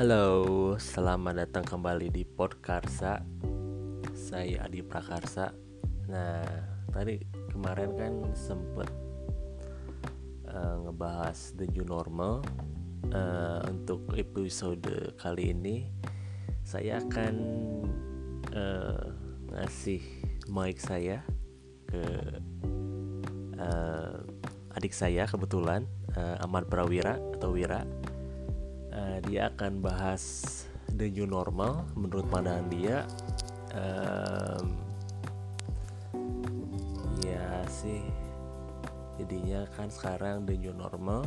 Halo, selamat datang kembali di Podkarsa. Saya Adi Prakarsa. Nah, tadi kemarin kan sempet uh, ngebahas The New Normal. Uh, Untuk episode kali ini Saya akan uh, ngasih mic saya ke uh, adik saya kebetulan uh, Ahmad Prawira atau Wira uh, dia akan bahas the new normal menurut pandangan dia. Um, ya sih. Jadinya kan sekarang the new normal.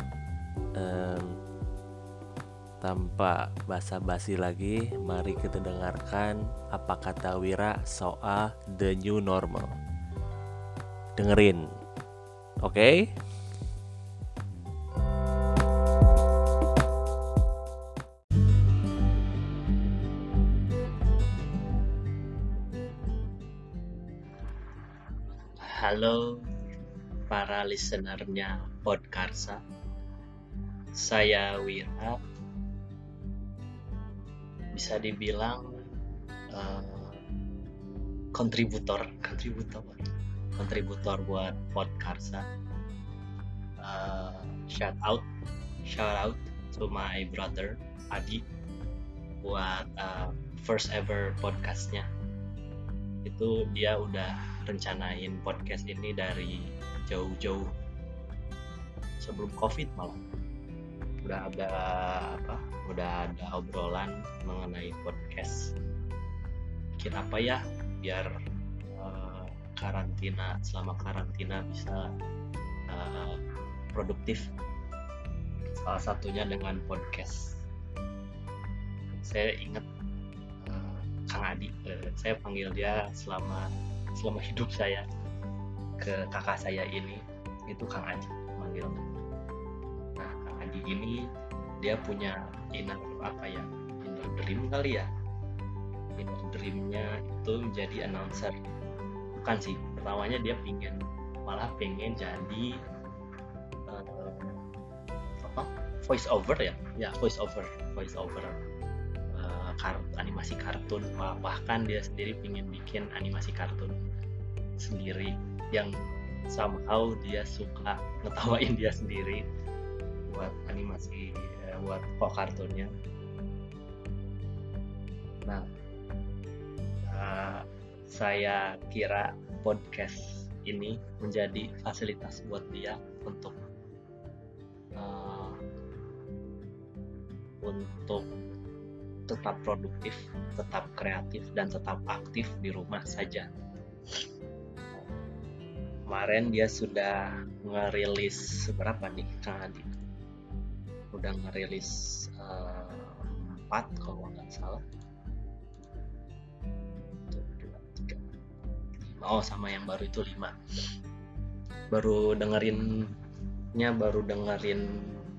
Um, tanpa basa-basi lagi mari kita dengarkan apa kata Wira soal the new normal. Dengerin oke? okay? Halo para listenernya Podkarsa. Saya Wira. Bisa dibilang uh, kontributor. Kontributor. Kontributor buat Podkarsa. Uh, Shout out Shout out to my brother Adi Buat uh, first ever podcastnya Itu dia udah rencanain podcast ini dari jauh-jauh sebelum covid malah. Udah ada apa udah ada obrolan mengenai podcast. Bikin apa ya biar uh, karantina selama karantina bisa uh, produktif. Salah satunya dengan podcast. Saya ingat Kang Adi. Uh, saya panggil dia selama selama hidup saya ke kakak saya ini itu Kang Aji manggil nah Kang Aji ini dia punya inner apa ya inner dream kali ya. Inner dreamnya itu menjadi announcer. Bukan sih pertamanya dia pingin malah pengen jadi uh, apa? Voice over ya? Ya voice over voice over kart, animasi kartun. Bahkan dia sendiri ingin bikin animasi kartun sendiri yang somehow dia suka ngetawain dia sendiri buat animasi eh, buat kok kartunnya. Nah uh, saya kira podcast ini menjadi fasilitas buat dia untuk uh, untuk tetap produktif, tetap kreatif, dan tetap aktif di rumah saja. Kemarin dia sudah ngerilis berapa nih Kang Adi? Udah ngerilis uh, 4 kalau nggak salah. Oh sama yang baru itu 5 Baru dengerinnya baru dengerin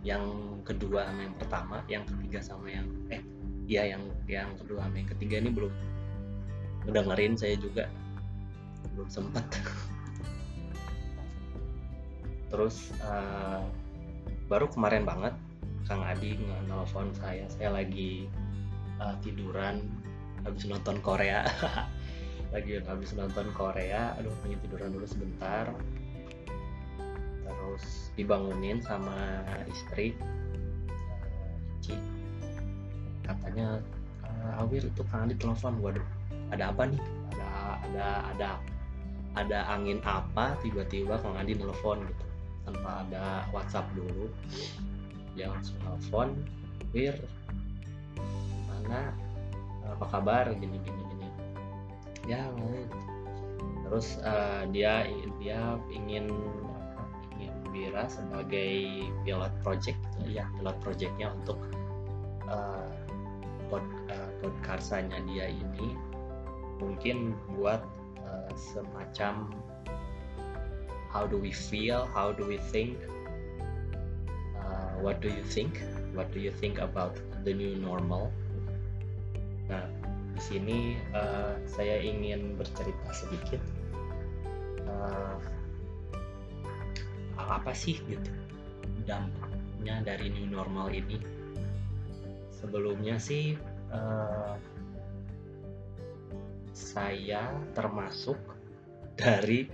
yang kedua yang pertama, yang ketiga sama yang eh ya yang yang kedua yang ketiga ini belum ngedengerin saya juga. Belum sempat terus uh, baru kemarin banget Kang Adi nelfon saya. Saya lagi uh, tiduran habis nonton Korea. Lagi habis nonton Korea. Aduh pengen tiduran dulu sebentar. Terus dibangunin sama istri katanya uh, Awir itu Kang Adi telepon waduh ada apa nih? Ada ada ada ada angin apa tiba-tiba Kang Adi telepon gitu? Tanpa ada WhatsApp dulu dia langsung telepon Wir mana apa kabar? Gini gini gini. Ya terus uh, dia dia ingin ingin Bira sebagai pilot project ya pilot projectnya untuk uh, pod, uh, podcarsanya dia ini mungkin buat uh, semacam how do we feel how do we think uh, what do you think what do you think about the new normal? Nah di sini uh, saya ingin bercerita sedikit uh, apa sih gitu dampaknya dari new normal ini sebelumnya sih uh, saya termasuk dari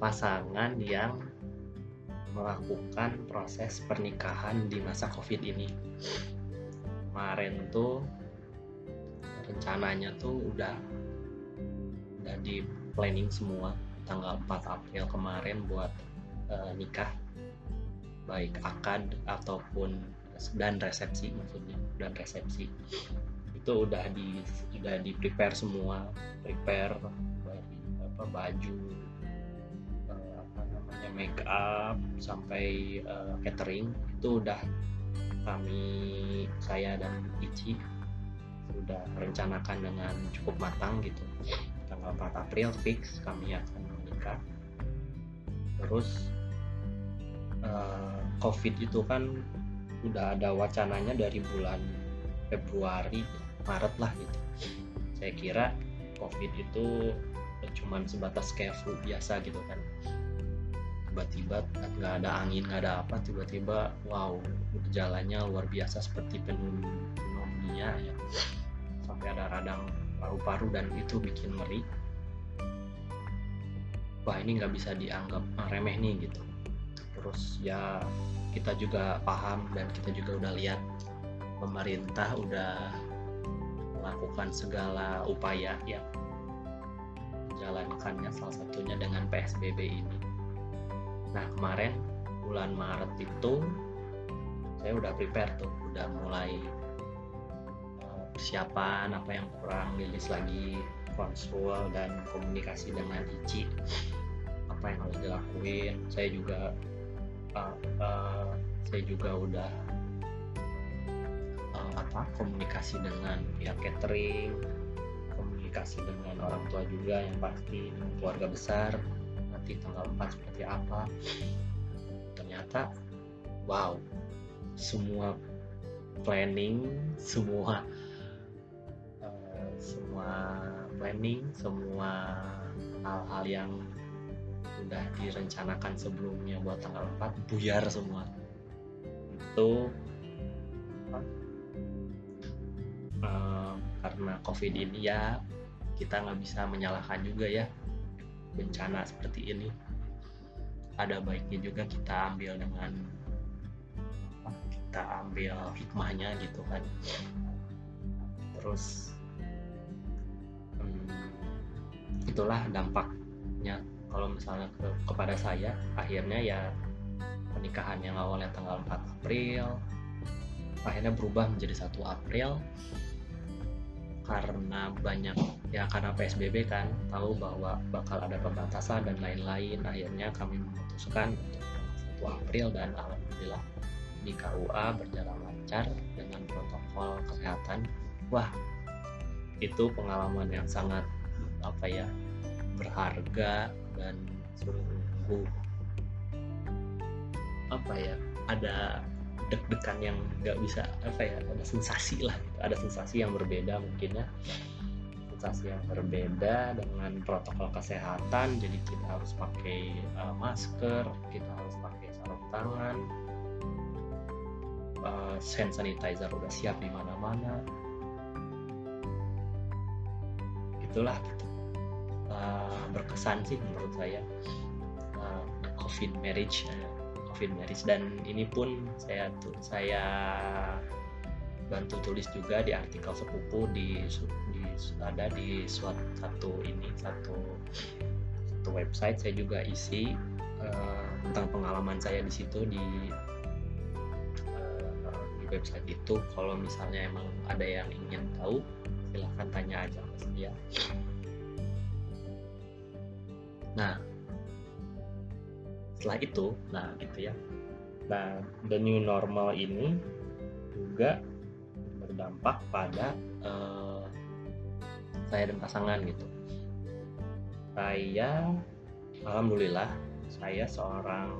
pasangan yang melakukan proses pernikahan di masa covid ini. Kemarin tuh rencananya tuh udah udah di planning semua tanggal 4 April kemarin buat uh, nikah. Baik akad ataupun dan resepsi maksudnya. Dan resepsi. Itu udah di udah di prepare semua. Prepare dari apa baju uh, apa namanya make up sampai uh, catering. Itu udah kami saya dan Ici sudah rencanakan dengan cukup matang gitu. Tanggal 4 April fix kami akan menikah. Terus uh, COVID itu kan udah ada wacananya dari bulan Februari Maret lah gitu. Saya kira COVID itu cuman sebatas kayak flu biasa gitu kan. Tiba-tiba nggak ada angin nggak ada apa tiba-tiba wow gejalanya luar biasa seperti pneumonia ya. Sampai ada radang paru-paru dan itu bikin meri wah ini nggak bisa dianggap remeh nih gitu. Terus ya kita juga paham dan kita juga udah lihat pemerintah udah melakukan segala upaya ya menjalankannya salah satunya dengan PSBB ini. Nah kemarin bulan Maret itu saya udah prepare tuh udah mulai uh, persiapan apa yang kurang rilis lagi konsul dan komunikasi dengan Ici apa yang harus dilakuin. Saya juga uh, saya juga udah uh, apa komunikasi dengan pihak catering komunikasi dengan orang tua juga yang pasti keluarga besar nanti tanggal 4 seperti apa. Ternyata wow semua planning semua semua planning semua hal-hal yang udah direncanakan sebelumnya buat tanggal 4 buyar semua. Itu uh, karena covid ini ya kita nggak bisa menyalahkan juga ya bencana seperti ini. Ada baiknya juga kita ambil dengan kita ambil hikmahnya gitu kan. Terus hmm, itulah dampaknya kalau misalnya ke, kepada saya akhirnya ya pernikahan yang awalnya tanggal 4 April akhirnya berubah menjadi 1 April. Karena banyak ya karena PSBB kan tahu bahwa bakal ada pembatasan dan lain-lain. Akhirnya kami memutuskan untuk 1 April dan alhamdulillah di KUA berjalan lancar dengan protokol kesehatan. Wah itu pengalaman yang sangat apa ya berharga dan sungguh apa ya ada deg-degan yang nggak bisa apa ya ada sensasi lah gitu. ada sensasi yang berbeda mungkin ya. Sensasi yang berbeda dengan protokol kesehatan jadi kita harus pakai uh, masker kita harus pakai sarung tangan uh, hand sanitizer udah siap di mana-mana. Itulah gitu uh, berkesan sih menurut saya. Uh, COVID marriage uh, Coffin Marriage. Dan ini pun saya saya bantu tulis juga di artikel sepupu di, di ada di suatu satu ini satu satu website. Saya juga isi uh, tentang pengalaman saya di situ di di website itu. Kalau misalnya emang ada yang ingin tahu silahkan tanya aja mas ya nah setelah itu nah gitu ya. Nah the new normal ini juga berdampak pada uh, saya dan pasangan gitu. Saya alhamdulillah saya seorang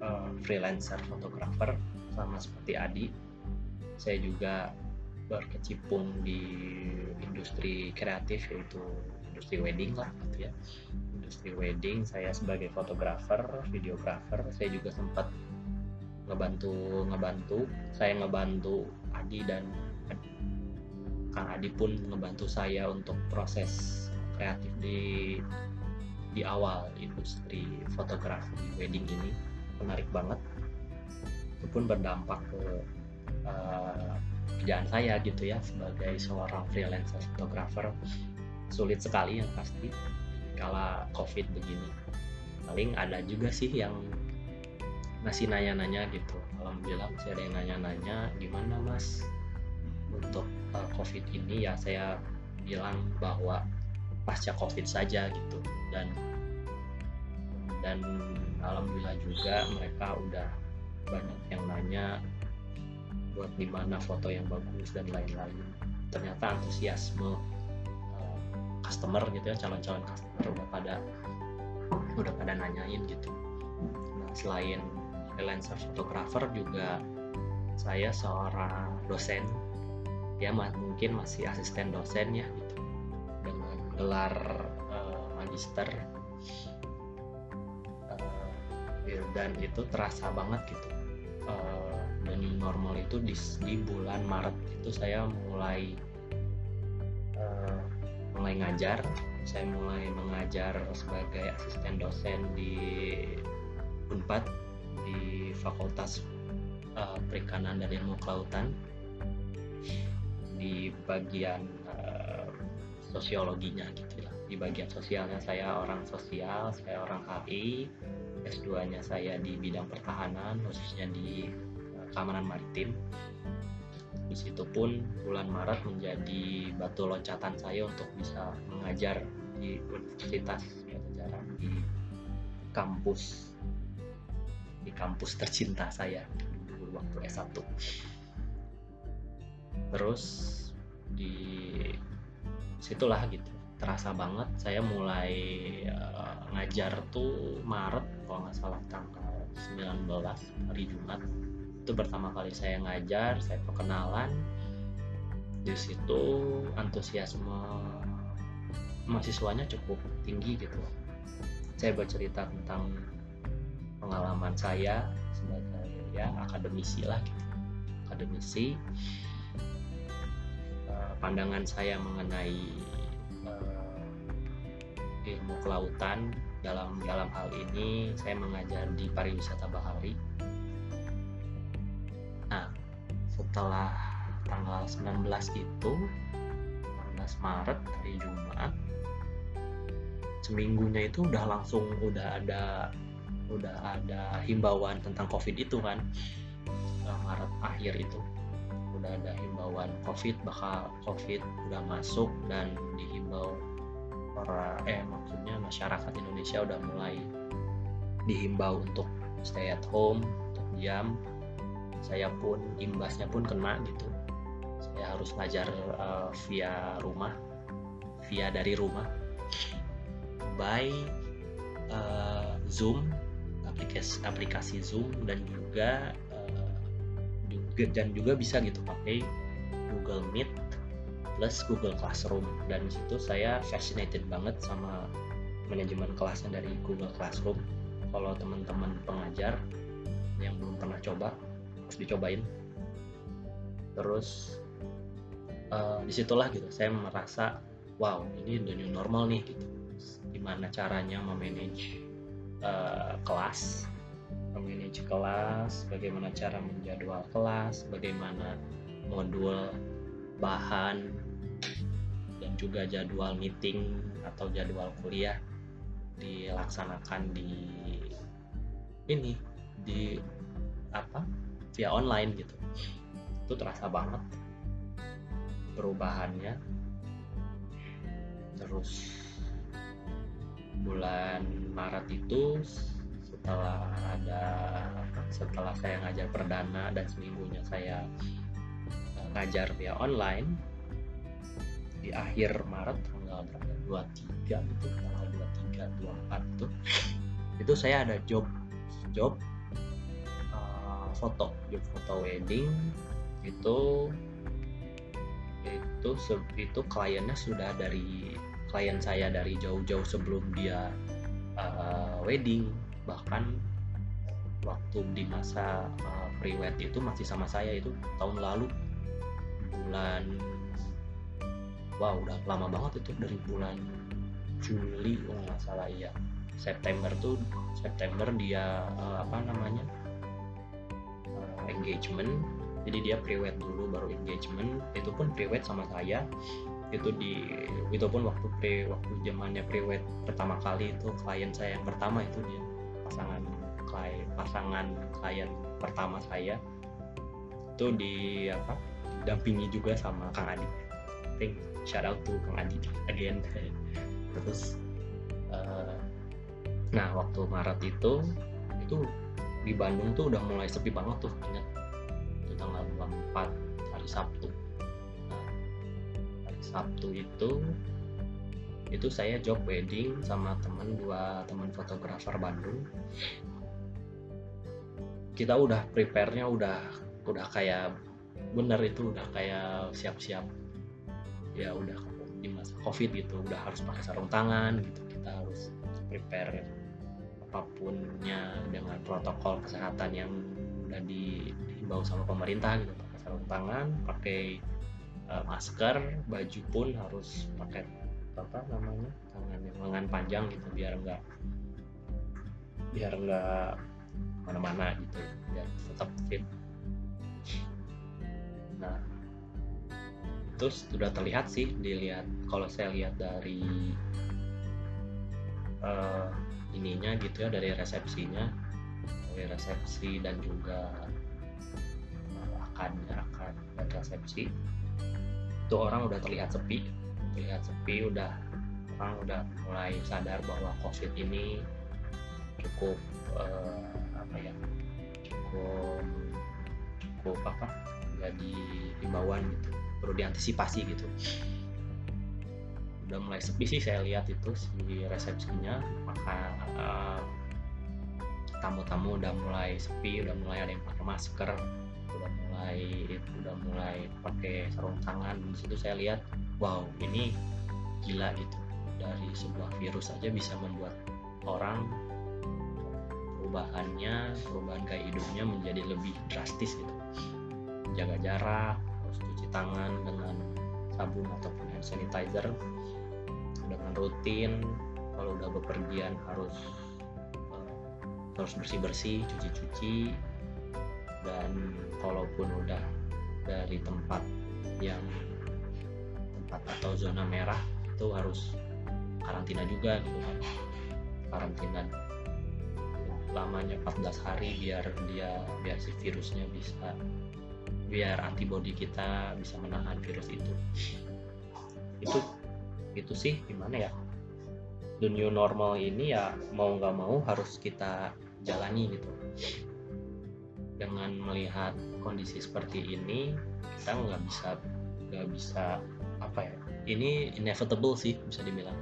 uh, freelancer fotografer sama seperti Adi. Saya juga berkecimpung di industri kreatif yaitu industri wedding lah gitu ya industri wedding saya sebagai fotografer videografer saya juga sempat ngebantu ngebantu saya ngebantu Adi dan Kang Adi pun ngebantu saya untuk proses kreatif di di awal industri fotografi wedding ini. Menarik banget. Itu pun berdampak ke uh, kerjaan saya gitu ya sebagai seorang freelancer fotografer. Sulit sekali yang pasti kala covid begini. Paling ada juga sih yang masih nanya-nanya gitu. Alhamdulillah masih ada yang nanya-nanya gimana mas? Untuk uh, covid ini ya saya bilang bahwa pasca covid saja gitu. Dan dan alhamdulillah juga mereka udah banyak yang nanya buat di mana foto yang bagus dan lain-lain. Ternyata antusiasme customer gitu ya calon-calon customer udah pada udah pada nanyain gitu. Nah selain freelancer fotografer juga saya seorang dosen. Ya mungkin masih asisten dosen ya gitu. Dengan gelar uh, magister uh, dan itu terasa banget gitu. Uh, normal itu di, di bulan Maret itu saya mulai mulai ngajar saya mulai mengajar sebagai asisten dosen di Unpad di Fakultas uh, Perikanan dan Ilmu Kelautan di bagian uh, sosiologinya gitu lah. Di bagian sosialnya saya orang sosial saya orang HI S2 nya saya di bidang pertahanan khususnya di uh, keamanan maritim di situ pun bulan Maret menjadi batu loncatan saya untuk bisa mengajar di Universitas Pajajaran di kampus di kampus tercinta saya dulu waktu S1 terus di situlah gitu terasa banget saya mulai uh, ngajar tuh Maret kalau nggak salah tanggal 19 hari Jumat itu pertama kali saya ngajar saya perkenalan. Di situ antusiasme mahasiswanya cukup tinggi gitu. Saya bercerita tentang pengalaman saya sebagai ya akademisi lah gitu. Akademisi. Uh, pandangan saya mengenai uh, ilmu kelautan dalam dalam hal ini saya mengajar di pariwisata bahari setelah tanggal 19 itu 19 Maret hari Jumat seminggunya itu udah langsung udah ada udah ada himbauan tentang covid itu kan. Maret akhir itu udah ada himbauan covid bakal covid udah masuk dan dihimbau para eh maksudnya masyarakat Indonesia udah mulai dihimbau untuk stay at home untuk diam saya pun imbasnya pun kena gitu. Saya harus ngajar uh, via rumah via dari rumah. By uh, Zoom aplikasi aplikasi Zoom dan juga uh, juga dan juga bisa gitu pakai Google Meet plus Google Classroom. Dan situ saya fascinated banget sama manajemen kelasnya dari Google Classroom. Kalau teman-teman pengajar yang belum pernah coba harus dicobain. Terus uh, di situlah gitu saya merasa wow ini the new normal nih gitu. Gimana caranya memanage uh, kelas? Memanage kelas bagaimana cara menjadwal kelas bagaimana modul bahan dan juga jadwal meeting atau jadwal kuliah dilaksanakan di ini di apa via online gitu. Itu terasa banget perubahannya. Terus bulan Maret itu setelah ada setelah saya ngajar perdana dan seminggunya saya eh, ngajar via online di akhir Maret tanggal 23 itu tanggal 23 24 itu itu saya ada job job foto. Job foto wedding itu itu itu kliennya sudah dari klien saya dari jauh-jauh sebelum dia uh, wedding. Bahkan waktu di masa uh, pre-wed itu masih sama saya itu tahun lalu. Bulan wow udah lama banget itu dari bulan Juli kalau nggak salah ya September tuh September dia uh, apa namanya engagement. Jadi dia prewed dulu baru engagement. Itu pun prewed sama saya. Itu di itu pun waktu pre waktu zamannya prewed pertama kali itu klien saya yang pertama itu dia. Pasangan klien pasangan klien pertama saya. Itu di apa dampingi juga sama Kang Adi. Think shout out to Kang Adi again. Terus uh, nah waktu Maret itu itu di Bandung tuh udah mulai sepi banget tuh ingat. Itu tanggal 24 hari Sabtu. Nah, hari Sabtu itu itu saya job wedding sama teman dua teman fotografer Bandung. Kita udah prepare-nya udah udah kayak bener itu udah kayak siap-siap. Ya udah di masa covid gitu udah harus pakai sarung tangan gitu kita harus prepare apapunnya dengan protokol kesehatan yang udah dihimbau sama pemerintah gitu pakai sarung tangan pakai uh, masker baju pun harus pakai apa namanya tangan yang lengan panjang gitu biar enggak biar enggak mana-mana gitu biar tetap fit. Nah terus sudah terlihat sih dilihat kalau saya lihat dari uh, ininya gitu ya dari resepsinya. Dari resepsi dan juga akan akad dan resepsi. Itu orang udah terlihat sepi terlihat sepi udah orang udah mulai sadar bahwa covid ini cukup uh, apa ya cukup cukup apa jadi himbauan gitu perlu diantisipasi gitu udah mulai sepi sih saya lihat itu si resepsinya. Maka uh, tamu-tamu udah mulai sepi udah mulai ada yang pakai masker udah mulai udah mulai pakai sarung tangan. Di situ saya lihat wow ini gila gitu. Dari sebuah virus aja bisa membuat orang perubahannya perubahan gaya hidupnya menjadi lebih drastis gitu. Jaga jarak harus cuci tangan dengan sabun ataupun hand sanitizer dengan rutin kalau udah bepergian harus uh, harus bersih bersih cuci cuci dan kalaupun udah dari tempat yang tempat atau zona merah itu harus karantina juga gitu kan. Karantina lamanya 14 hari biar dia biar si virusnya bisa biar antibodi kita bisa menahan virus itu. Itu itu sih gimana ya? The new normal ini ya mau nggak mau harus kita jalani gitu. Dengan melihat kondisi seperti ini kita nggak bisa nggak bisa apa ya ini inevitable sih bisa dibilang.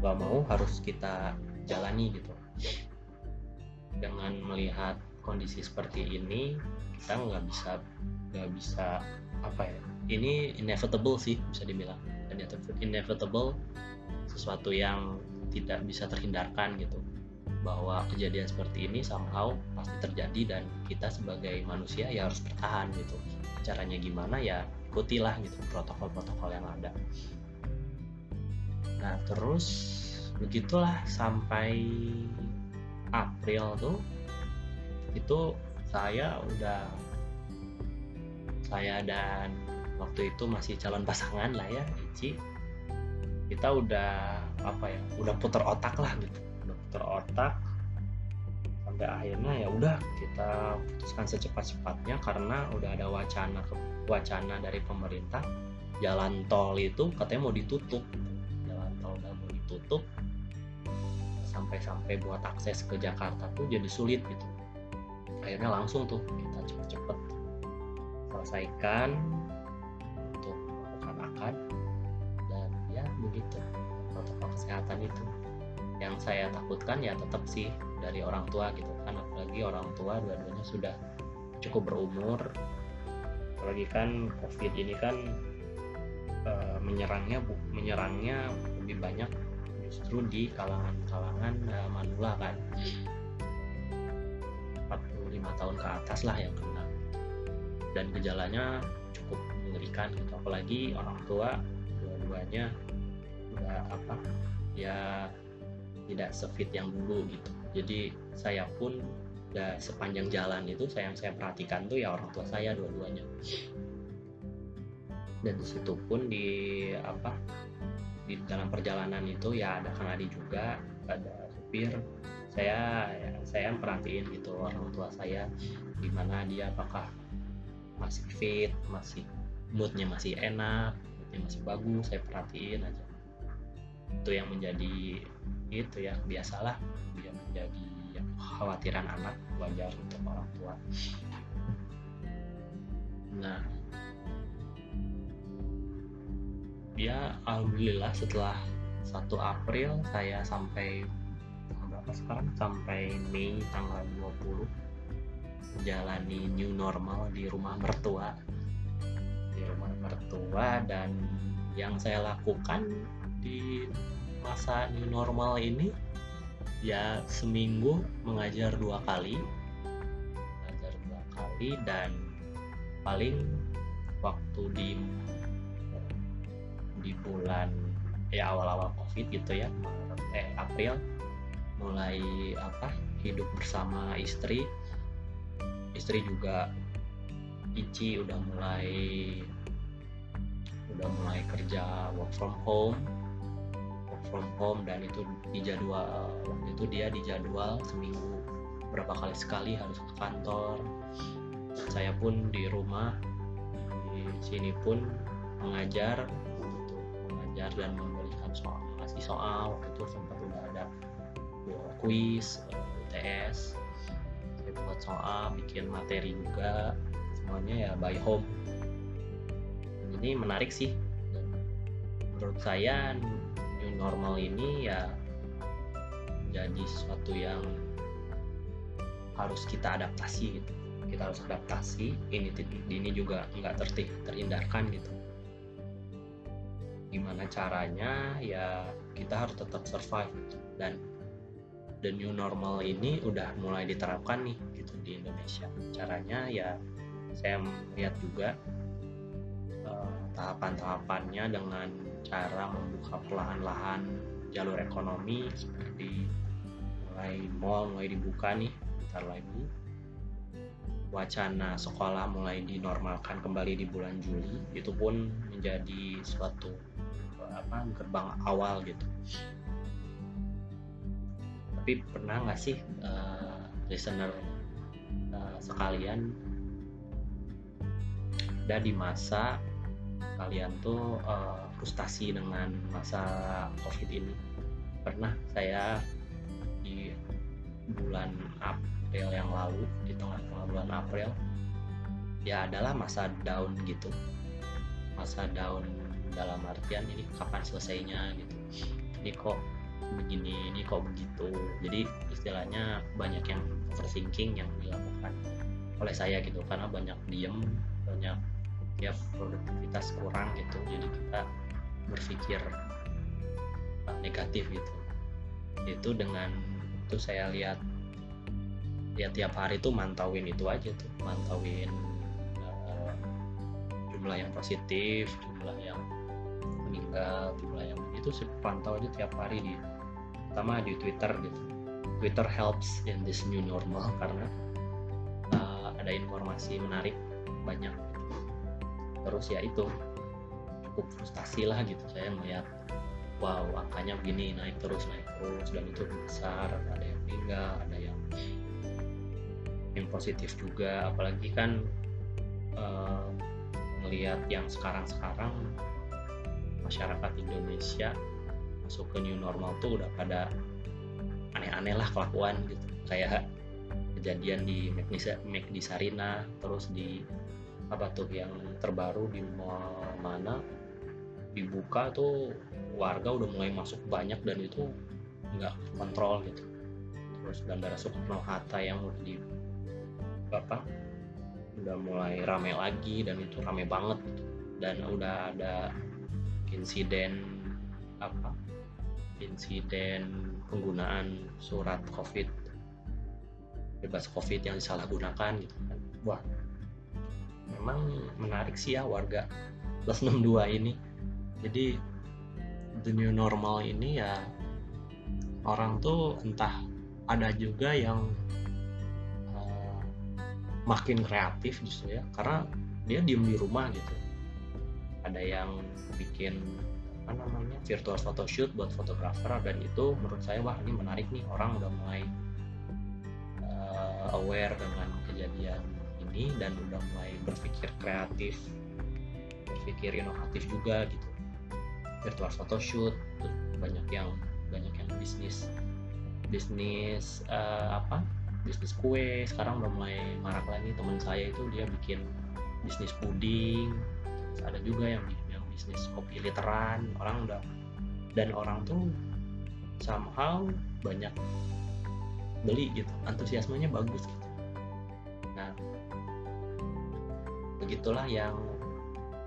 Nggak mau harus kita jalani gitu. Dengan melihat kondisi seperti ini kita nggak bisa nggak bisa apa ya ini inevitable sih bisa dibilang. Inevitable sesuatu yang tidak bisa terhindarkan gitu. Bahwa kejadian seperti ini somehow pasti terjadi dan kita sebagai manusia ya harus bertahan gitu. Caranya gimana ya ikutilah gitu protokol-protokol yang ada. Nah terus begitulah sampai April tuh itu saya udah saya dan waktu itu masih calon pasangan lah ya Ici. Kita udah apa ya udah putar otak lah gitu. Udah putar otak. Sampai akhirnya ya udah kita putuskan secepat-cepatnya karena udah ada wacana wacana dari pemerintah. Jalan tol itu katanya mau ditutup. Jalan tol udah mau ditutup. Sampai-sampai buat akses ke Jakarta tuh jadi sulit gitu akhirnya langsung tuh kita cepet-cepet selesaikan untuk melakukan akad dan ya begitu. Protokol kesehatan itu. Yang saya takutkan ya tetap sih dari orang tua gitu kan. Apalagi orang tua dua-duanya sudah cukup berumur. Apalagi kan covid ini kan e, menyerangnya menyerangnya lebih banyak justru di kalangan-kalangan e, manula kan 45 tahun ke atas lah yang kena. Dan gejalanya cukup mengerikan gitu apalagi orang tua dua-duanya udah apa ya tidak sefit yang dulu gitu. Jadi saya pun udah sepanjang jalan itu saya yang saya perhatikan tuh ya orang tua saya dua-duanya. Dan di situ pun di apa di dalam perjalanan itu ya ada kang Adi juga ada supir saya ya, saya perhatiin gitu orang tua saya gimana dia apakah masih fit masih moodnya masih enak moodnya masih bagus saya perhatiin aja. Itu yang menjadi itu ya biasalah dia menjadi khawatiran anak wajar untuk orang tua. Nah ya alhamdulillah setelah 1 April saya sampai berapa sekarang? Sampai Mei tanggal 20 menjalani new normal di rumah mertua. Di rumah mertua dan yang saya lakukan di masa new normal ini ya seminggu mengajar dua kali. Mengajar dua kali dan paling waktu di di bulan ya awal-awal covid gitu ya eh April mulai apa hidup bersama istri. Istri juga Ici udah mulai udah mulai kerja work from home. Work from home dan itu di jadwal waktu itu dia di jadwal seminggu berapa kali sekali harus ke kantor. Saya pun di rumah di sini pun mengajar mengajar dan memberikan soal ngasih soal. Waktu itu sempat udah ada kuis UTS saya buat soal bikin materi juga semuanya ya by home. Ini menarik sih. Menurut saya new normal ini ya jadi sesuatu yang harus kita adaptasi gitu. Kita harus adaptasi ini ini juga nggak ter terhindarkan gitu. Gimana caranya? Ya kita harus tetap survive. Dan the new normal ini udah mulai diterapkan nih gitu di Indonesia. Caranya ya saya melihat juga uh, tahapan-tahapannya dengan cara membuka perlahan-lahan jalur ekonomi seperti mulai mall mulai dibuka nih bentar lagi. Wacana sekolah mulai dinormalkan kembali di bulan Juli itu pun menjadi suatu apa gerbang awal gitu tapi pernah nggak sih uh, listener uh, sekalian ada di masa kalian tuh uh, frustasi dengan masa covid ini? Pernah saya di bulan April yang lalu di tengah-tengah bulan April ya adalah masa down gitu. Masa down dalam artian ini kapan selesainya gitu. Ini kok begini ini kok begitu. Jadi istilahnya banyak yang overthinking yang dilakukan oleh saya gitu karena banyak diem banyak ya produktivitas kurang gitu. Jadi kita berpikir negatif gitu. Itu dengan itu saya lihat ya tiap hari tuh mantauin itu aja tuh. Mantauin uh, jumlah yang positif jumlah yang meninggal jumlah yang itu sih pantau aja tiap hari di pertama di Twitter gitu. Twitter helps in this new normal karena uh, ada informasi menarik banyak terus ya itu cukup frustasi lah gitu. Saya melihat wow angkanya begini naik terus naik terus dan itu besar. Ada yang meninggal ada yang yang positif juga. Apalagi kan uh, yang sekarang-sekarang masyarakat Indonesia masuk ke new normal tuh udah pada aneh-aneh lah kelakuan gitu kayak kejadian di McD Sarina terus di apa tuh yang terbaru di mall mana dibuka tuh warga udah mulai masuk banyak dan itu nggak kontrol gitu terus bandara Soekarno Hatta yang udah di apa udah mulai rame lagi dan itu rame banget gitu. dan udah ada insiden apa? Insiden penggunaan surat covid bebas covid yang disalahgunakan gitu kan. Wah memang menarik sih ya warga plus 62 ini. Jadi the new normal ini ya orang tuh entah ada juga yang uh, makin kreatif justru ya karena dia diem di rumah gitu ada yang bikin apa namanya virtual photoshoot buat fotografer dan itu menurut saya wah ini menarik nih orang udah mulai uh, aware dengan kejadian ini dan udah mulai berpikir kreatif berpikir inovatif juga gitu. Virtual photoshoot banyak yang banyak yang bisnis bisnis uh, apa bisnis kue. Sekarang udah mulai marak lagi teman saya itu dia bikin bisnis puding ada juga yang yang bisnis kopi literan orang udah dan orang tuh somehow banyak beli gitu antusiasmenya bagus gitu. Nah begitulah yang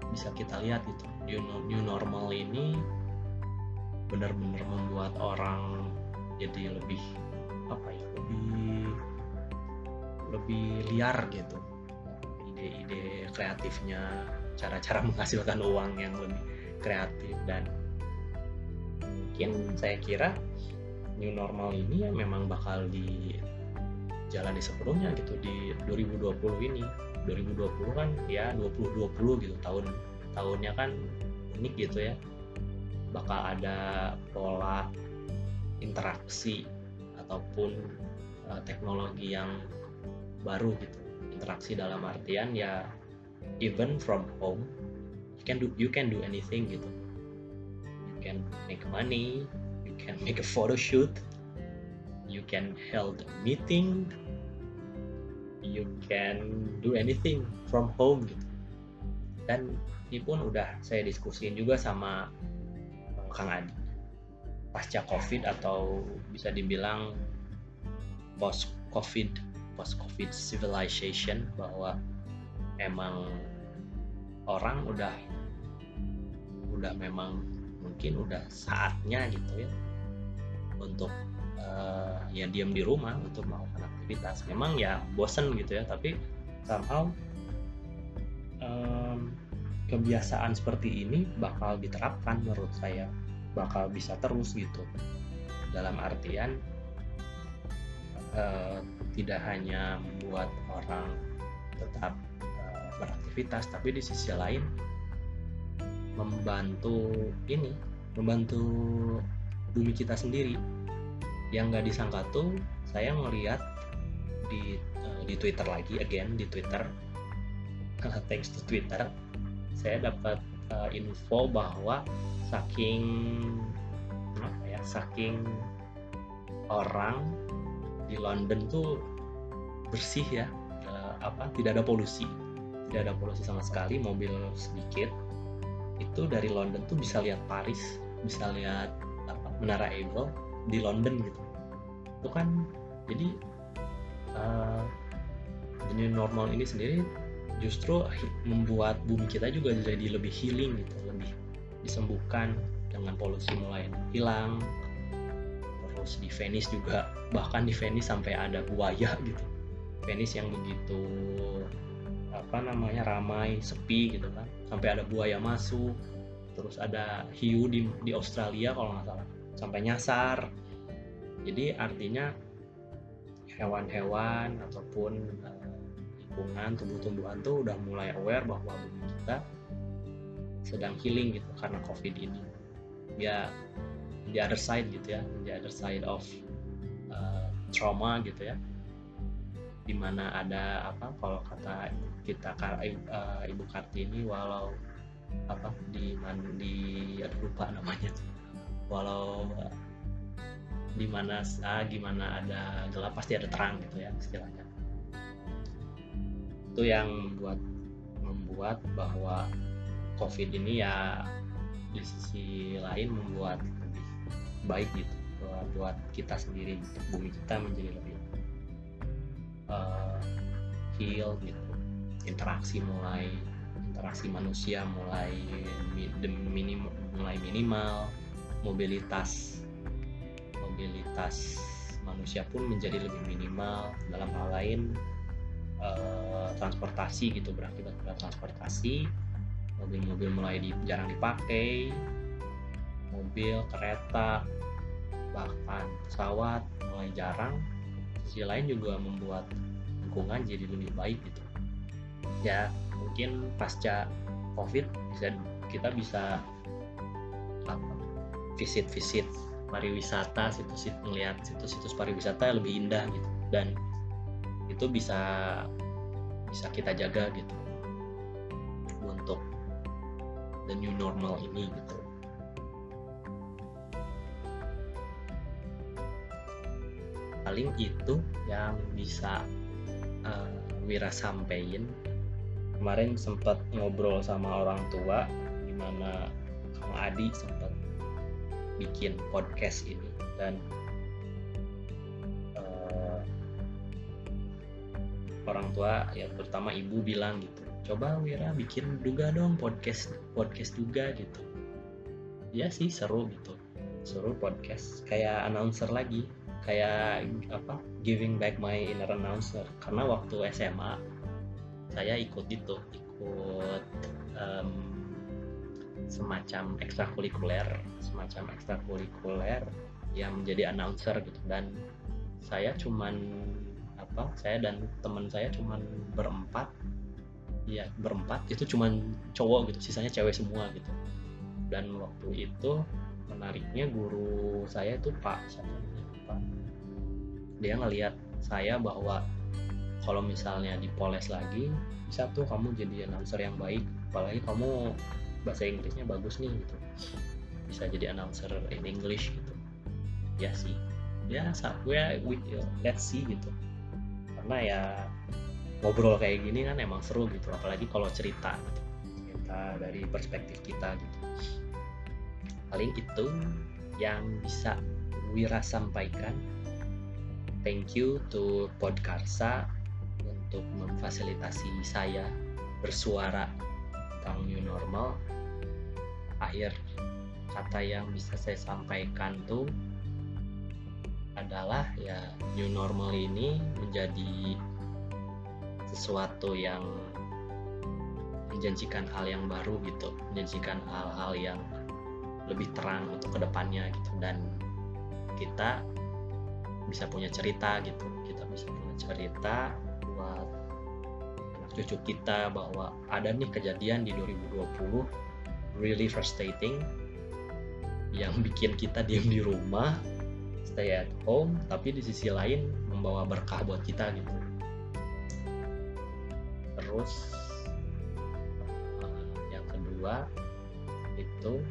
bisa kita lihat gitu. New, new normal ini benar-benar membuat orang jadi lebih apa ya lebih lebih liar gitu. Ide-ide kreatifnya cara-cara menghasilkan uang yang lebih kreatif. Dan mungkin saya kira new normal ini ya memang bakal di jalan di sebelumnya gitu di 2020 ini. 2020 kan ya 2020 gitu tahun tahunnya kan unik gitu ya. Bakal ada pola interaksi ataupun uh, teknologi yang baru gitu. Interaksi dalam artian ya even from home you can do you can do anything gitu can make money, you can make a photo shoot, you can hold a meeting, you can do anything from home gitu. Dan ini pun udah saya diskusiin juga sama eh, Kang Adi. Pasca COVID atau bisa dibilang post COVID, post COVID civilization bahwa emang orang udah udah memang mungkin udah saatnya gitu ya untuk uh, ya diam di rumah untuk melakukan aktivitas. Memang ya bosen gitu ya tapi somehow um, kebiasaan seperti ini bakal diterapkan menurut saya bakal bisa terus gitu. Dalam artian uh, tidak hanya membuat orang tetap beraktivitas tapi di sisi lain membantu ini membantu bumi kita sendiri. Yang nggak disangka tuh saya ngeliat di uh, di Twitter lagi again di Twitter thanks to Twitter saya dapat uh, info bahwa saking apa ya saking orang di London tuh bersih ya uh, apa tidak ada polusi tidak ada polusi sama sekali mobil sedikit. Itu dari London tuh bisa lihat Paris bisa lihat apa menara Eiffel di London gitu. Itu kan jadi uh, normal ini sendiri justru membuat bumi kita juga jadi lebih healing gitu lebih disembuhkan dengan polusi mulai hilang terus di Venice juga bahkan di Venice sampai ada buaya gitu. Venice yang begitu apa namanya ramai sepi gitu kan. Sampai ada buaya masuk terus ada hiu di di Australia kalau nggak salah. Sampai nyasar. Jadi artinya hewan-hewan ataupun uh, lingkungan tumbuh-tumbuhan tuh udah mulai aware bahwa bumi kita sedang healing gitu karena covid ini. Ya the other side gitu ya the other side of uh, trauma gitu ya. Di mana ada apa kalau kata kita uh, ibu kartini walau apa di di aduh lupa namanya. Walau di mana ah, gimana ada gelap pasti ada terang gitu ya istilahnya. Itu yang membuat membuat bahwa covid ini ya di sisi lain membuat lebih baik gitu buat kita sendiri bumi kita menjadi lebih uh, heal gitu interaksi mulai interaksi manusia mulai minim mulai minimal mobilitas mobilitas manusia pun menjadi lebih minimal. Dalam hal lain uh, transportasi gitu berakibat pada transportasi. Mobil-mobil mulai di, jarang dipakai. Mobil kereta bahkan pesawat mulai jarang. Sisi lain juga membuat lingkungan jadi lebih baik gitu ya mungkin pasca covid bisa kita bisa visit-visit pariwisata situs-situs melihat situs-situs pariwisata lebih indah gitu. Dan itu bisa bisa kita jaga gitu untuk the new normal ini gitu. Paling itu yang bisa uh, Wira sampein kemarin sempat ngobrol sama orang tua gimana Kang Adi sempat bikin podcast ini. Dan uh, orang tua ya terutama ibu bilang gitu coba Wira bikin juga dong podcast podcast juga gitu. Ya sih seru gitu. Seru podcast. Kayak announcer lagi. Kayak apa giving back my inner announcer. Karena waktu SMA saya ikut itu ikut um, semacam ekstrakurikuler semacam ekstrakurikuler yang menjadi announcer gitu. Dan saya cuman apa saya dan teman saya cuman berempat. Ya berempat itu cuman cowok gitu sisanya cewek semua gitu. Dan waktu itu menariknya guru saya itu Pak siapa Pak. Dia ngelihat saya bahwa kalau misalnya dipoles lagi bisa tuh kamu jadi announcer yang baik. Apalagi kamu bahasa Inggrisnya bagus nih gitu. Bisa jadi announcer in English gitu. Ya sih. Ya gue with you, let's see gitu. Karena ya ngobrol kayak gini kan emang seru gitu. Apalagi kalau cerita gitu. Cerita dari perspektif kita gitu. Paling itu yang bisa Wira sampaikan. Thank you to Podkarsa untuk memfasilitasi saya bersuara tentang new normal akhir kata yang bisa saya sampaikan tuh adalah ya new normal ini menjadi sesuatu yang menjanjikan hal yang baru gitu menjanjikan hal-hal yang lebih terang untuk ke depannya gitu. Dan kita bisa punya cerita gitu kita bisa punya cerita cucu kita bahwa ada nih kejadian di 2020 really frustrating yang bikin kita diam di rumah stay at home tapi di sisi lain membawa berkah buat kita gitu. Terus eh, yang kedua itu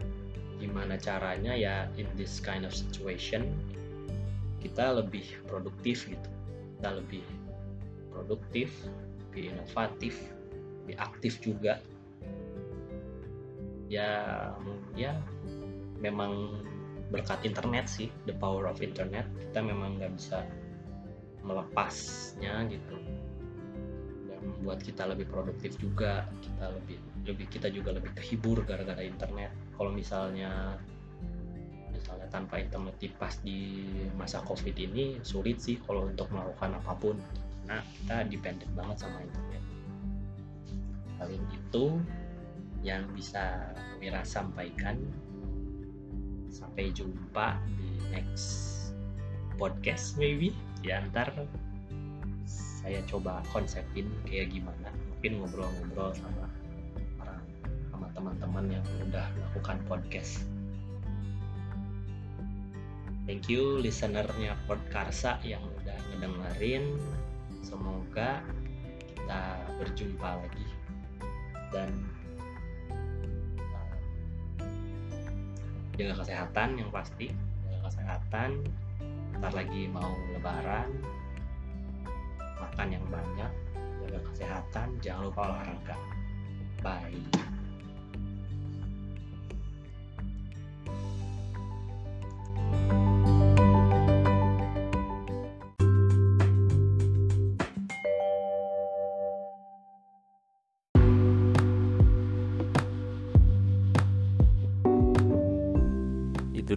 gimana caranya ya in this kind of situation kita lebih produktif gitu. Kita lebih produktif lebih inovatif lebih aktif juga. Ya ya memang berkat internet sih the power of internet. Kita memang nggak bisa melepasnya gitu. Dan membuat kita lebih produktif juga kita lebih lebih kita juga lebih kehibur gara-gara internet. Kalau misalnya misalnya tanpa internet pas di masa covid ini sulit sih kalau untuk melakukan apa pun karena kita dependent banget sama internet paling itu yang bisa Wira sampaikan. Sampai jumpa di next podcast maybe. Ya ntar saya coba konsepin kayak gimana. Mungkin ngobrol-ngobrol sama orang sama teman-teman yang udah melakukan podcast. Thank you listenernya Podkarsa yang udah ngedengerin semoga kita berjumpa lagi dan uh, jaga kesehatan yang pasti jaga kesehatan. Ntar lagi mau lebaran makan yang banyak jaga kesehatan jangan lupa olahraga. Bye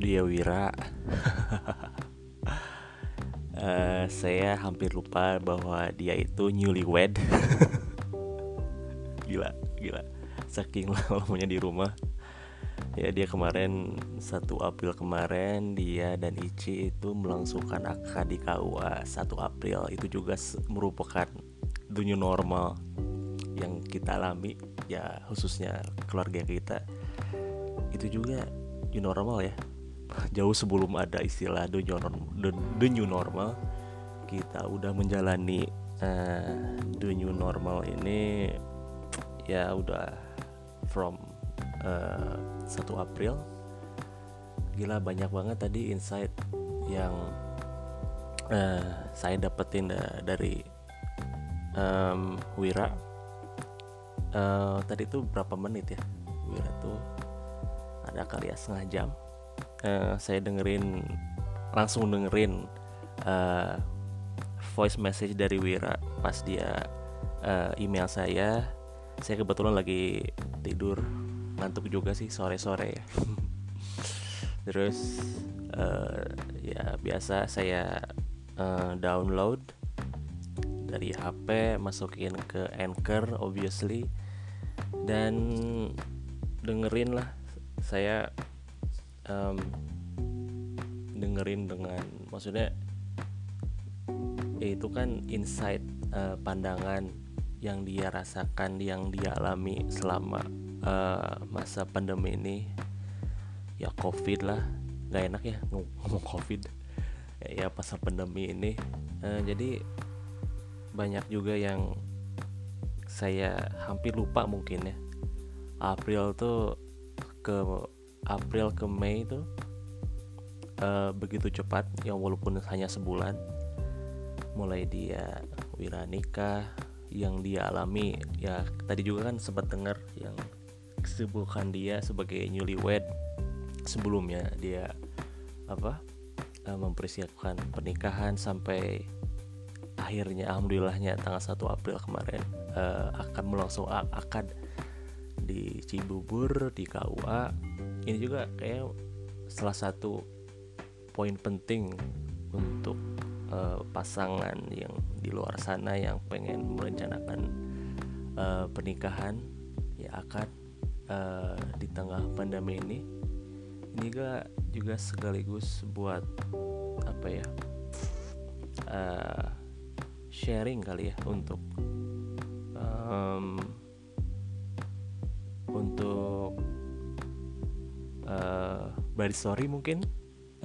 dia Wira. Uh, saya hampir lupa bahwa dia itu newlywed. Gila gila. Saking lamanya di rumah. Ya dia kemarin 1 April kemarin dia dan Ichi itu melangsungkan akad di KUA 1 April. Itu juga merupakan dunia normal yang kita alami ya khususnya keluarga kita. Itu juga new normal ya jauh sebelum ada istilah the new normal, the, the new normal kita udah menjalani uh, the new normal ini ya udah from uh, eh, 1 April. Gila banyak banget tadi insight yang uh, saya dapetin da dari um, Wira. Uh, tadi tuh berapa menit ya? Wira tuh ada kali ya setengah jam uh, saya dengerin langsung dengerin uh, voice message dari Wira pas dia uh, email saya. Saya kebetulan lagi tidur ngantuk juga sih sore-sore. Ya terus uh, ya biasa saya uh, download dari HP masukin ke Anchor obviously. Dan dengerin lah saya um, dengerin dengan maksudnya ya itu kan insight uh, pandangan yang dia rasakan yang dia alami selama uh, masa pandemi ini. Ya covid lah. Nggak enak ya ngomong covid. Ya masa pandemi ini. Uh, jadi banyak juga yang saya hampir lupa mungkin ya. April tuh ke April ke Mei itu uh, begitu cepat yang walaupun hanya sebulan mulai dia wira nikah yang dia alami ya tadi juga kan sempat dengar yang kesibukan dia sebagai newlywed sebelumnya dia apa uh, mempersiapkan pernikahan sampai akhirnya alhamdulillahnya tanggal 1 April kemarin uh, akan melangsung akad di Cibubur di KUA ini juga kayak salah satu poin penting untuk uh, pasangan yang di luar sana yang pengen merencanakan uh, pernikahan ya akad uh, di tengah pandemi ini. Ini juga juga sekaligus buat apa ya uh, sharing kali ya untuk um, body story mungkin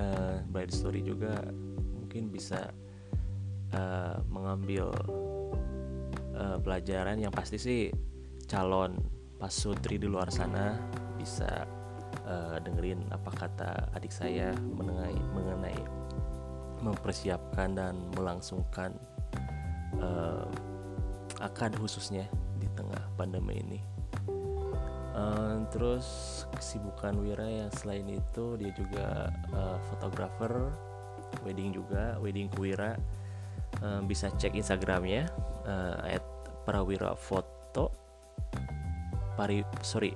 uh, body story juga mungkin bisa uh, mengambil uh, pelajaran yang pasti sih calon pasutri di luar sana bisa uh, dengerin apa kata adik saya mengenai mengenai mempersiapkan dan melangsungkan uh, akad khususnya di tengah pandemi ini Uh, terus kesibukan Wira yang selain itu dia juga uh, fotografer wedding juga wedding Wira. Uh, bisa cek Instagramnya uh, at Prawira Foto. Pari sorry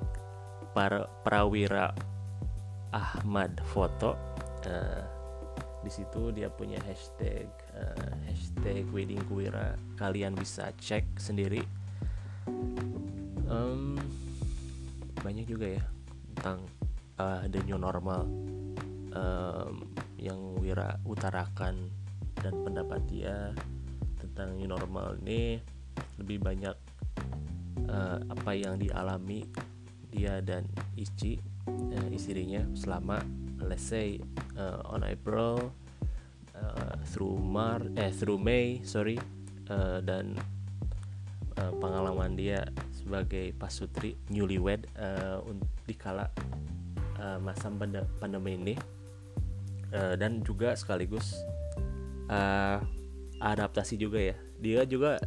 Par, Prawira Ahmad Foto. Uh, di situ dia punya hashtag uh, hashtag wedding Wira. Kalian bisa cek sendiri. Um, banyak juga ya tentang uh, the new normal um, yang Wira utarakan dan pendapat dia tentang new normal ini. Lebih banyak uh, apa yang dialami dia dan Ichi uh, istrinya selama let's say uh, on April uh, through Mar eh through May sorry uh, dan uh, pengalaman dia sebagai pasutri newlywed uh, di kala uh, masa pandemi ini. Uh, dan juga sekaligus uh, adaptasi juga ya. Dia juga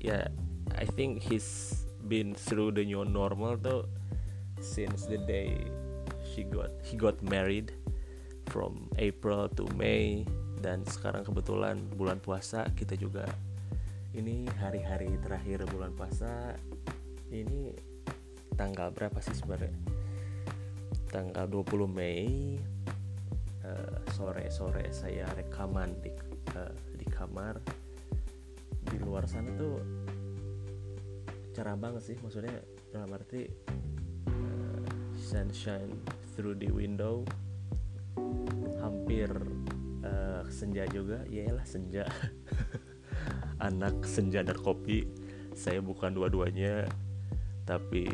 ya I think he's been through the new normal tuh since the day she got he got married from April to May. Dan sekarang kebetulan bulan puasa kita juga ini hari-hari terakhir bulan puasa ini tanggal berapa sih sebenarnya? Tanggal 20 Mei uh, sore-sore saya rekaman di uh, di kamar. Di luar sana tuh cerah banget sih maksudnya dalam arti uh, sunshine through the window. Hampir uh, senja juga. Iyalah senja. Anak senja dan kopi. Saya bukan dua-duanya tapi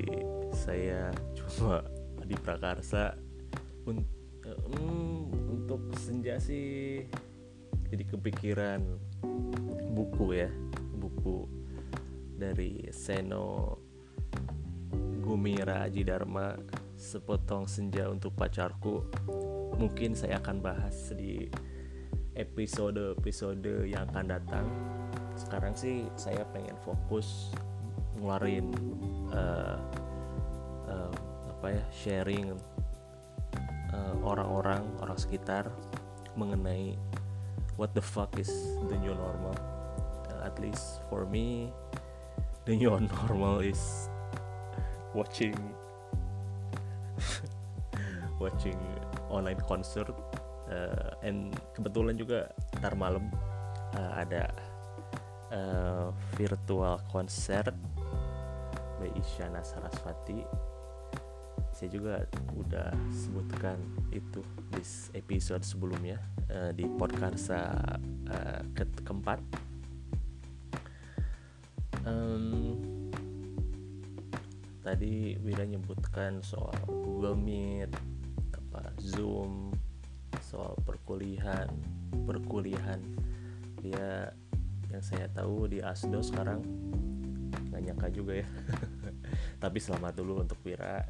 saya cuma di prakarsa un um, untuk senja sih jadi kepikiran buku ya buku dari Seno Gumira Aji Dharma sepotong senja untuk pacarku. Mungkin saya akan bahas di episode-episode yang akan datang. Sekarang sih saya pengen fokus ngeluarin uh, uh, apa ya sharing eh, orang-orang uh, orang sekitar mengenai what the fuck is the new normal. Uh, at least for me the new normal is watching watching online concert uh, and kebetulan juga ntar malam uh, ada uh, virtual concert by Isyana Saraswati saya juga udah sebutkan itu di episode sebelumnya uh, di podcast uh, ke keempat. Um, tadi Wira nyebutkan soal Google Meet apa Zoom soal perkuliahan perkuliahan. Dia yang saya tahu di Asdo sekarang nggak nyangka juga ya. Tapi selamat dulu untuk Wira.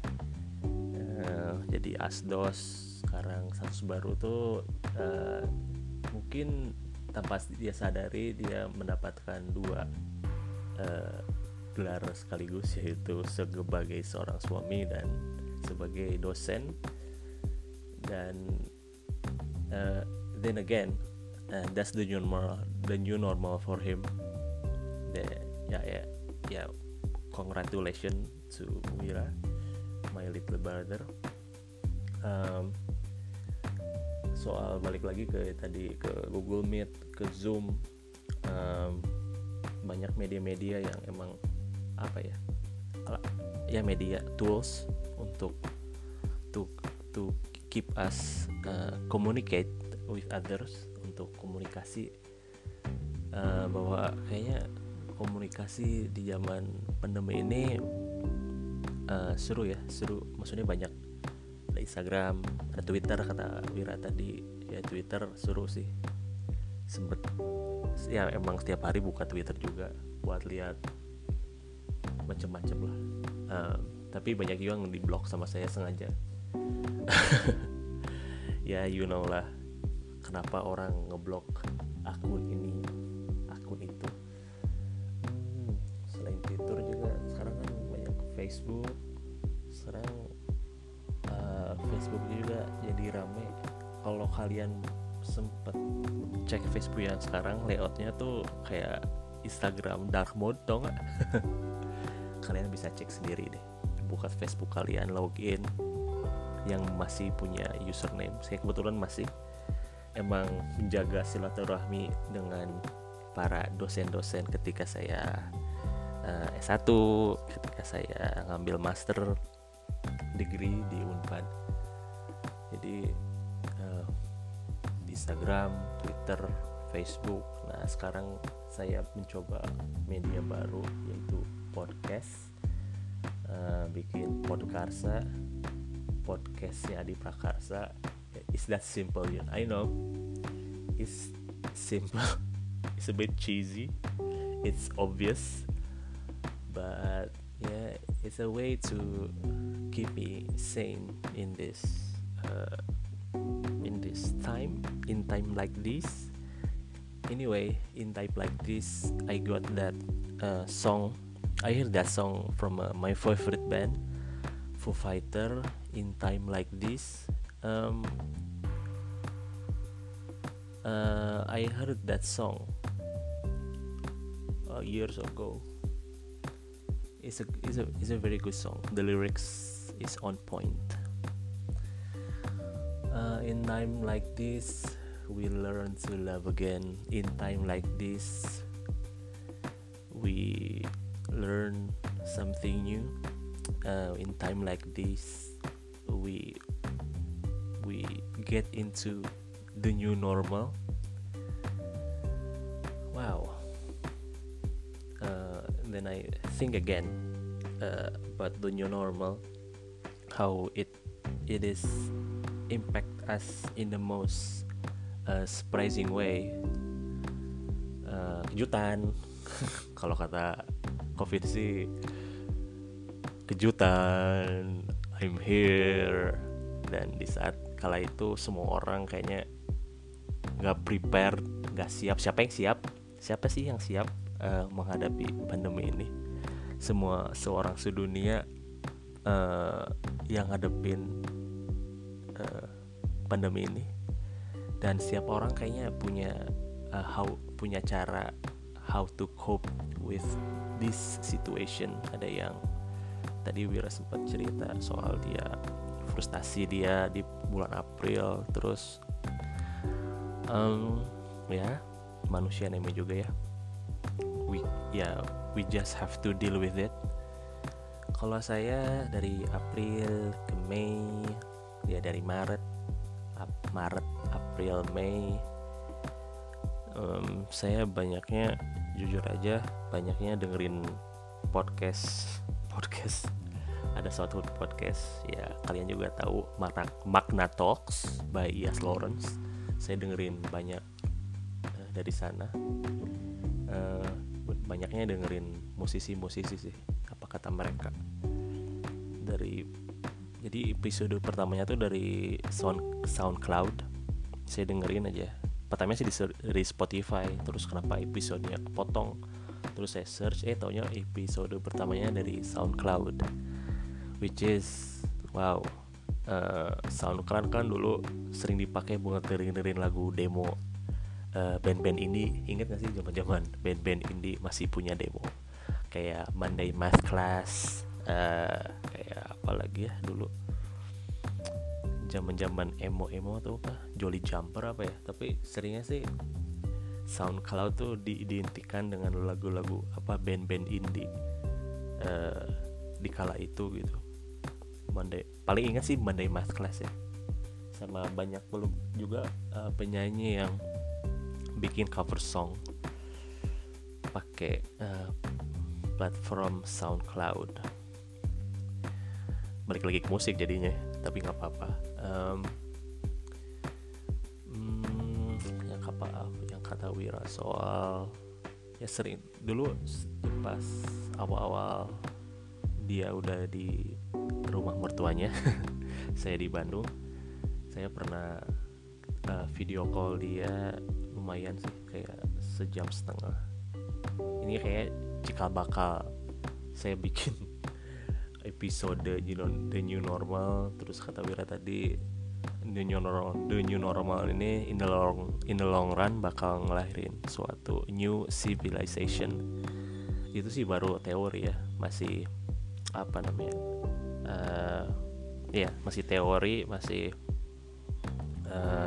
Uh, jadi Asdos sekarang status baru tuh uh, mungkin tanpa dia sadari dia mendapatkan dua uh, gelar sekaligus yaitu sebagai seorang suami dan sebagai dosen. Dan uh, then again uh, that's the new normal the new normal for him. Ya ya ya congratulations to Wira my little brother. Um, soal balik lagi ke tadi ke Google Meet ke Zoom um, banyak media-media yang emang apa ya ya media tools untuk to to keep us uh, communicate with others untuk komunikasi. Uh, bahwa kayaknya komunikasi di zaman pandemi ini uh, seru ya seru. Maksudnya banyak. Ada Instagram ada Twitter kata Wira tadi. Ya Twitter seru sih. Sempet ya emang setiap hari buka Twitter juga buat lihat macem-macem lah. Uh, tapi banyak juga yang di blog sama saya sengaja. Ya you know lah kenapa orang ngeblok akun ini akun itu Facebook sekarang uh, Facebook juga jadi rame. Kalau kalian sempet cek Facebook yang sekarang layoutnya tuh kayak Instagram dark mode gak? kalian bisa cek sendiri deh. Buka Facebook kalian login yang masih punya username. Saya kebetulan masih emang menjaga silaturahmi dengan para dosen-dosen ketika saya uh, S1 ketika saya ngambil master degree di Unpad. Jadi uh, di Instagram, Twitter, Facebook. Nah sekarang saya mencoba media baru yaitu podcast. Uh, bikin podkarsa. Podcastnya Adi Prakarsa. It's that simple ya I know. It's simple. It's a bit cheesy. It's obvious but yeah it's a way to keep me sane in this uh, in this time in time like this. Anyway in time like this I got that uh, song. I heard that song from uh, my favorite band Foo Fighter in time like this. Um, uh, I heard that song uh, years ago it's a, it's, a, it's a very good song. The lyrics is on point. Uh, in time like this we learn to love again. In time like this we learn something new. Uh, in time like this we we get into the new normal. Wow uh, then i think again uh, about the new normal how it it is impact us in the most uh, surprising way. Uh, kejutan. Kalau kata covid sih kejutan. I'm here. Dan di saat kala itu semua orang kayaknya nggak prepare nggak siap. Siapa yang siap? Siapa sih yang siap uh, menghadapi pandemi ini. Semua seorang sedunia uh, yang ngadepin uh, pandemi ini. Dan setiap orang kayaknya punya uh, how punya cara how to cope with this situation. Ada yang tadi Wira sempat cerita soal dia frustasi dia di bulan April terus um, ya manusia namanya juga ya we ya we just have to deal with it. Kalau saya dari April ke Mei ya dari Maret Ap Maret April Mei um, saya banyaknya jujur aja banyaknya dengerin podcast podcast. Ada suatu podcast ya kalian juga tahu Magna Talks by Yas Lawrence. Saya dengerin banyak uh, dari sana. Uh, banyaknya dengerin musisi-musisi sih apa kata mereka. Dari jadi episode pertamanya tuh dari Sound SoundCloud. Saya dengerin aja. Pertamanya sih dari Spotify terus kenapa episodenya kepotong. Terus saya search eh taunya episode pertamanya dari SoundCloud. Which is wow. Uh, SoundCloud kan dulu sering dipakai buat dengerin lagu demo uh, band-band indie inget gak sih zaman-zaman band-band indie masih punya demo? Kayak Monday Math Class uh, kayak apa lagi ya dulu? Zaman zaman emo emo atau apa? Jolly Jumper apa ya? Tapi seringnya sih SoundCloud tuh diidentikan dengan lagu-lagu apa band-band indie uh, di kala itu gitu. Monday paling ingat sih Monday Math Class ya. Sama banyak belum juga uh, penyanyi yang bikin cover song pakai uh, platform SoundCloud. Balik lagi ke musik jadinya tapi nggak apa-apa. Um, hmm, yang kata yang kata Wira soal ya sering dulu pas awal-awal dia udah di rumah mertuanya saya di Bandung saya pernah uh, video call dia lumayan sih kayak sejam setengah. Ini kayak cikal bakal saya bikin episode you know, the new normal. Terus kata Wira tadi the new normal the new normal ini in the long in the long run bakal ngelahirin suatu new civilization. Itu sih baru teori ya masih apa namanya uh, ya masih teori masih uh,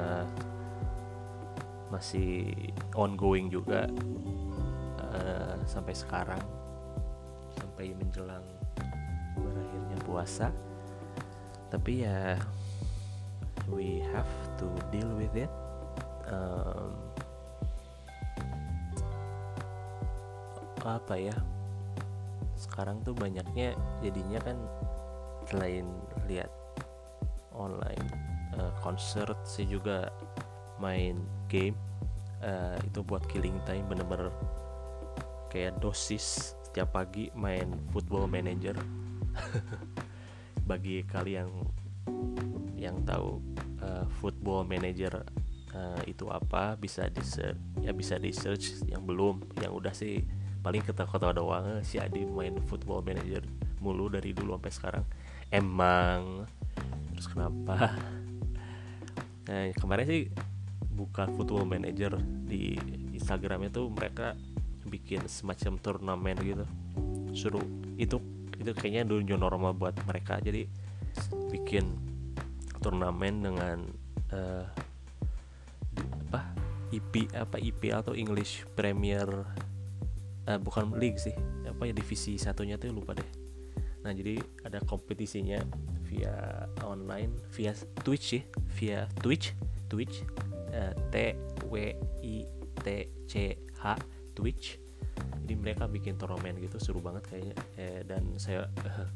masih ongoing juga uh, sampai sekarang sampai menjelang berakhirnya puasa. Tapi ya we have to deal with it. Um, apa ya sekarang tuh banyaknya jadinya kan selain lihat online uh, concert sih juga main game uh, itu buat killing time bener-bener kayak dosis setiap pagi main football manager. Bagi kalian yang yang tahu uh, football manager uh, itu apa bisa di ya bisa di search yang belum yang udah sih paling ketawa-ketawa doang si Adi main football manager mulu dari dulu sampai sekarang. Emang. Terus kenapa? Nah kemarin sih buka football manager di Instagramnya tuh mereka bikin semacam turnamen gitu. Suruh itu itu kayaknya dulu normal buat mereka. Jadi bikin turnamen dengan uh, apa IP apa IP atau English Premier uh, bukan league sih. Apa ya divisi satunya tuh lupa deh. Nah jadi ada kompetisinya via online via Twitch sih. Via Twitch Twitch T W I T C H Twitch. Jadi mereka bikin turnamen gitu seru banget kayaknya. Eh, dan saya uh,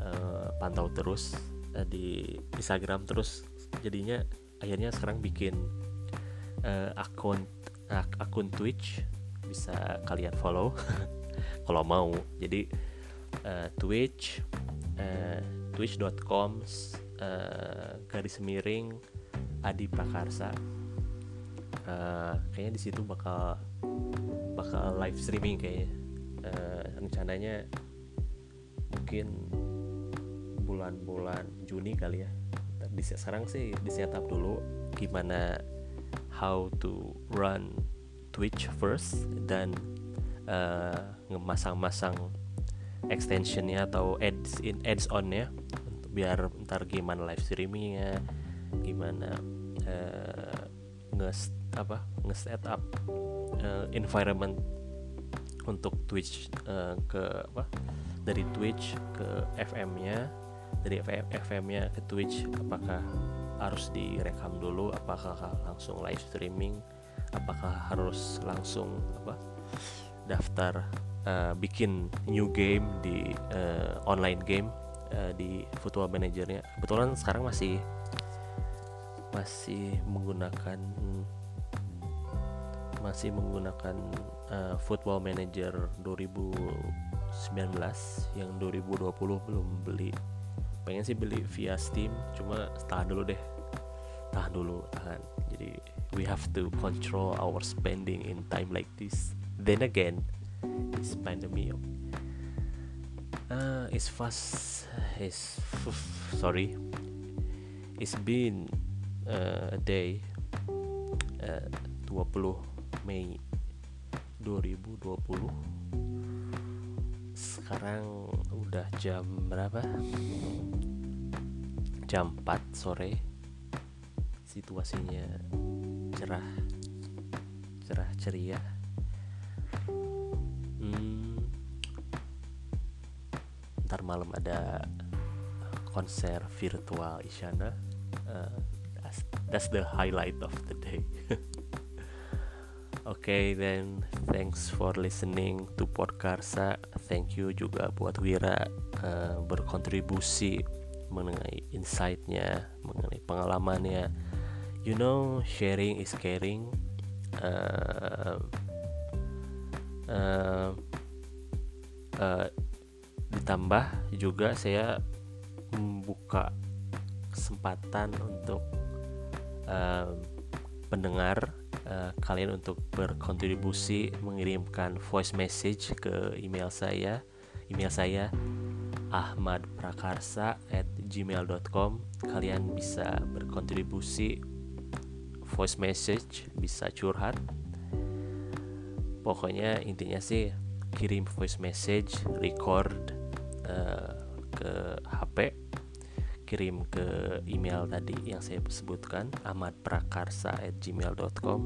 uh, pantau terus uh, di Instagram terus. Jadinya akhirnya sekarang bikin uh, akun ak akun Twitch. Bisa kalian follow kalau mau. Jadi uh, Twitch uh, twitch.com uh, garis miring Adi Prakarsa uh, kayaknya di situ bakal bakal live streaming kayaknya. Uh, rencananya mungkin bulan-bulan Juni kali ya. Di sekarang sih di setup dulu gimana how to run Twitch first dan uh, ngemasang-masang extensionnya atau ads in ads onnya biar ntar gimana live streamingnya gimana uh, nge apa nge setup uh, environment untuk Twitch uh, ke apa dari Twitch ke FM-nya dari FM-nya ke Twitch apakah harus direkam dulu apakah langsung live streaming apakah harus langsung apa daftar uh, bikin new game di uh, online game uh, di Football Managernya? Kebetulan sekarang masih masih menggunakan masih menggunakan uh, Football Manager 2019 yang 2020 belum beli. Pengen sih beli via Steam cuma tahan dulu deh. Tahan dulu tahan. Jadi we have to control our spending in time like this. Then again it's pandemic uh, it's fast it's sorry it's been uh, a day uh, 20 Mei 2020 sekarang udah jam berapa? Jam 4 sore. Situasinya cerah cerah ceria. Hmm, ntar malam ada konser virtual Isyana. Uh, that's, that's the highlight of the day Okay, then thanks for listening to Podkarsa. Thank you juga buat Wira uh, berkontribusi mengenai insightnya, mengenai pengalamannya. You know, sharing is caring. Uh, uh, uh, ditambah juga saya membuka kesempatan untuk uh, pendengar uh, kalian untuk berkontribusi mengirimkan voice message ke email saya email saya ahmadprakarsa at gmail.com kalian bisa berkontribusi voice message bisa curhat. Pokoknya intinya sih kirim voice message record uh, ke HP kirim ke email tadi yang saya sebutkan ahmadprakarsa@gmail.com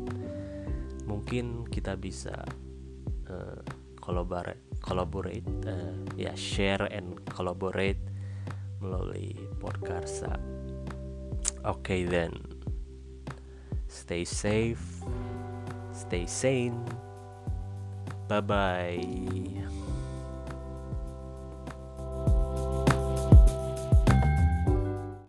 mungkin kita bisa uh, collaborate collaborate uh, ya share and collaborate melalui podkarsa. Oke okay, then. Stay safe. Stay sane. Bye bye